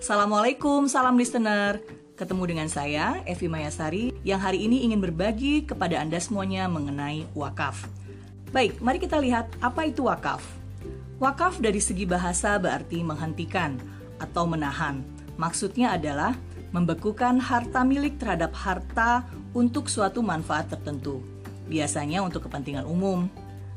Assalamualaikum, salam listener. Ketemu dengan saya, Evi Mayasari, yang hari ini ingin berbagi kepada Anda semuanya mengenai wakaf. Baik, mari kita lihat apa itu wakaf. Wakaf dari segi bahasa berarti menghentikan atau menahan. Maksudnya adalah membekukan harta milik terhadap harta untuk suatu manfaat tertentu. Biasanya untuk kepentingan umum.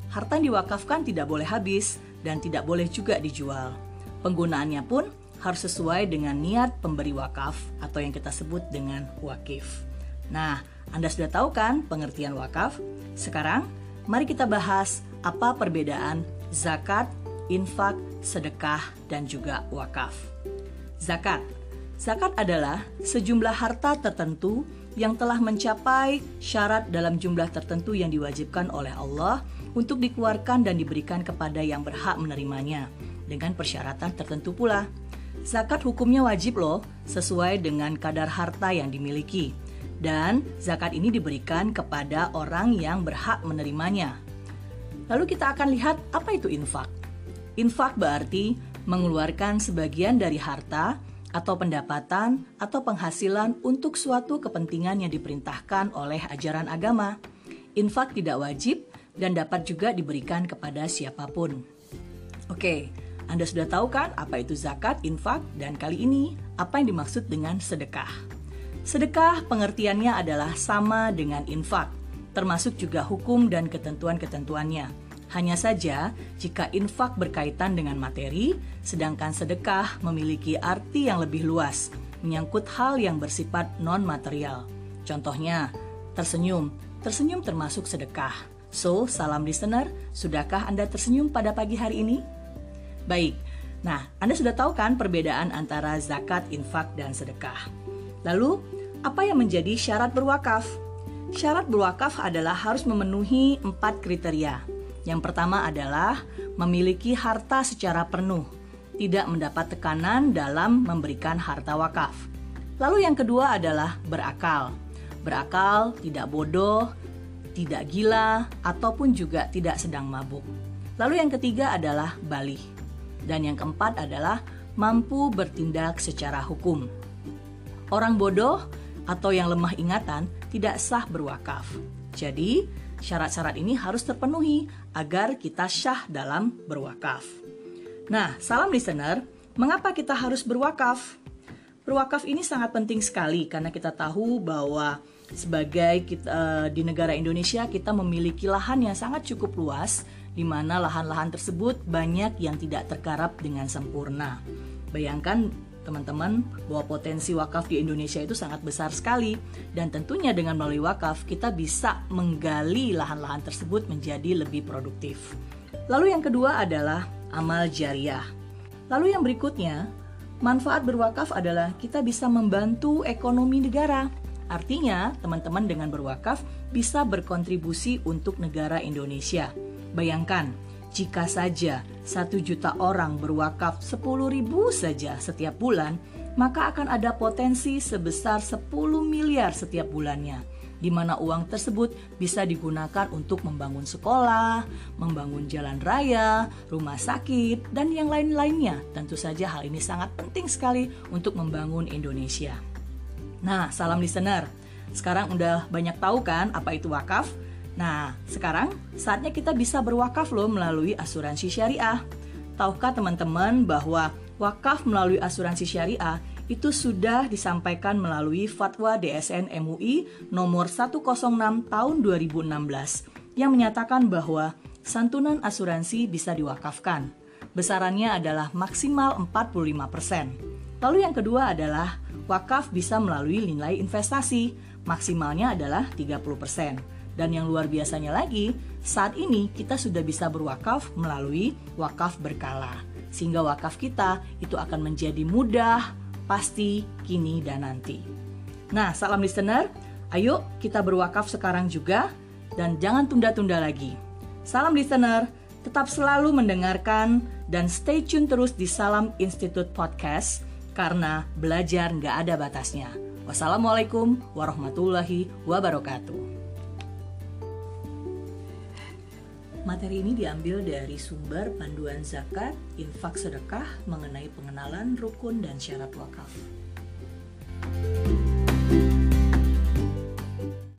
Harta yang diwakafkan tidak boleh habis dan tidak boleh juga dijual. Penggunaannya pun harus sesuai dengan niat pemberi wakaf atau yang kita sebut dengan wakif. Nah, Anda sudah tahu kan pengertian wakaf? Sekarang, mari kita bahas apa perbedaan zakat, infak, sedekah, dan juga wakaf. Zakat Zakat adalah sejumlah harta tertentu yang telah mencapai syarat dalam jumlah tertentu yang diwajibkan oleh Allah untuk dikeluarkan dan diberikan kepada yang berhak menerimanya dengan persyaratan tertentu pula. Zakat hukumnya wajib loh, sesuai dengan kadar harta yang dimiliki. Dan zakat ini diberikan kepada orang yang berhak menerimanya. Lalu kita akan lihat apa itu infak. Infak berarti mengeluarkan sebagian dari harta atau pendapatan atau penghasilan untuk suatu kepentingan yang diperintahkan oleh ajaran agama. Infak tidak wajib dan dapat juga diberikan kepada siapa pun. Oke, anda sudah tahu kan apa itu zakat, infak, dan kali ini apa yang dimaksud dengan sedekah. Sedekah pengertiannya adalah sama dengan infak, termasuk juga hukum dan ketentuan-ketentuannya. Hanya saja, jika infak berkaitan dengan materi, sedangkan sedekah memiliki arti yang lebih luas, menyangkut hal yang bersifat non-material. Contohnya, tersenyum. Tersenyum termasuk sedekah. So, salam listener, sudahkah Anda tersenyum pada pagi hari ini? Baik, nah Anda sudah tahu kan perbedaan antara zakat, infak, dan sedekah. Lalu, apa yang menjadi syarat berwakaf? Syarat berwakaf adalah harus memenuhi empat kriteria. Yang pertama adalah memiliki harta secara penuh, tidak mendapat tekanan dalam memberikan harta wakaf. Lalu yang kedua adalah berakal. Berakal, tidak bodoh, tidak gila, ataupun juga tidak sedang mabuk. Lalu yang ketiga adalah balih. Dan yang keempat adalah mampu bertindak secara hukum. Orang bodoh atau yang lemah ingatan tidak sah berwakaf. Jadi, syarat-syarat ini harus terpenuhi agar kita syah dalam berwakaf. Nah, salam listener, mengapa kita harus berwakaf? Berwakaf ini sangat penting sekali karena kita tahu bahwa sebagai kita, di negara Indonesia kita memiliki lahan yang sangat cukup luas di mana lahan-lahan tersebut banyak yang tidak tergarap dengan sempurna. Bayangkan teman-teman bahwa potensi wakaf di Indonesia itu sangat besar sekali dan tentunya dengan melalui wakaf kita bisa menggali lahan-lahan tersebut menjadi lebih produktif. Lalu yang kedua adalah amal jariah. Lalu yang berikutnya, manfaat berwakaf adalah kita bisa membantu ekonomi negara. Artinya, teman-teman dengan berwakaf bisa berkontribusi untuk negara Indonesia. Bayangkan, jika saja satu juta orang berwakaf sepuluh ribu saja setiap bulan, maka akan ada potensi sebesar 10 miliar setiap bulannya, di mana uang tersebut bisa digunakan untuk membangun sekolah, membangun jalan raya, rumah sakit, dan yang lain-lainnya. Tentu saja hal ini sangat penting sekali untuk membangun Indonesia. Nah, salam listener. Sekarang udah banyak tahu kan apa itu wakaf? Nah, sekarang saatnya kita bisa berwakaf loh melalui asuransi syariah. Tahukah teman-teman bahwa wakaf melalui asuransi syariah itu sudah disampaikan melalui Fatwa DSN MUI nomor 106 tahun 2016 yang menyatakan bahwa santunan asuransi bisa diwakafkan. Besarannya adalah maksimal 45%. Lalu yang kedua adalah wakaf bisa melalui nilai investasi, maksimalnya adalah 30%. Dan yang luar biasanya lagi, saat ini kita sudah bisa berwakaf melalui wakaf berkala. Sehingga wakaf kita itu akan menjadi mudah, pasti, kini, dan nanti. Nah, salam listener, ayo kita berwakaf sekarang juga dan jangan tunda-tunda lagi. Salam listener, tetap selalu mendengarkan dan stay tune terus di Salam Institute Podcast karena belajar nggak ada batasnya. Wassalamualaikum warahmatullahi wabarakatuh. Materi ini diambil dari sumber panduan zakat, infak sedekah mengenai pengenalan rukun dan syarat wakaf. Thank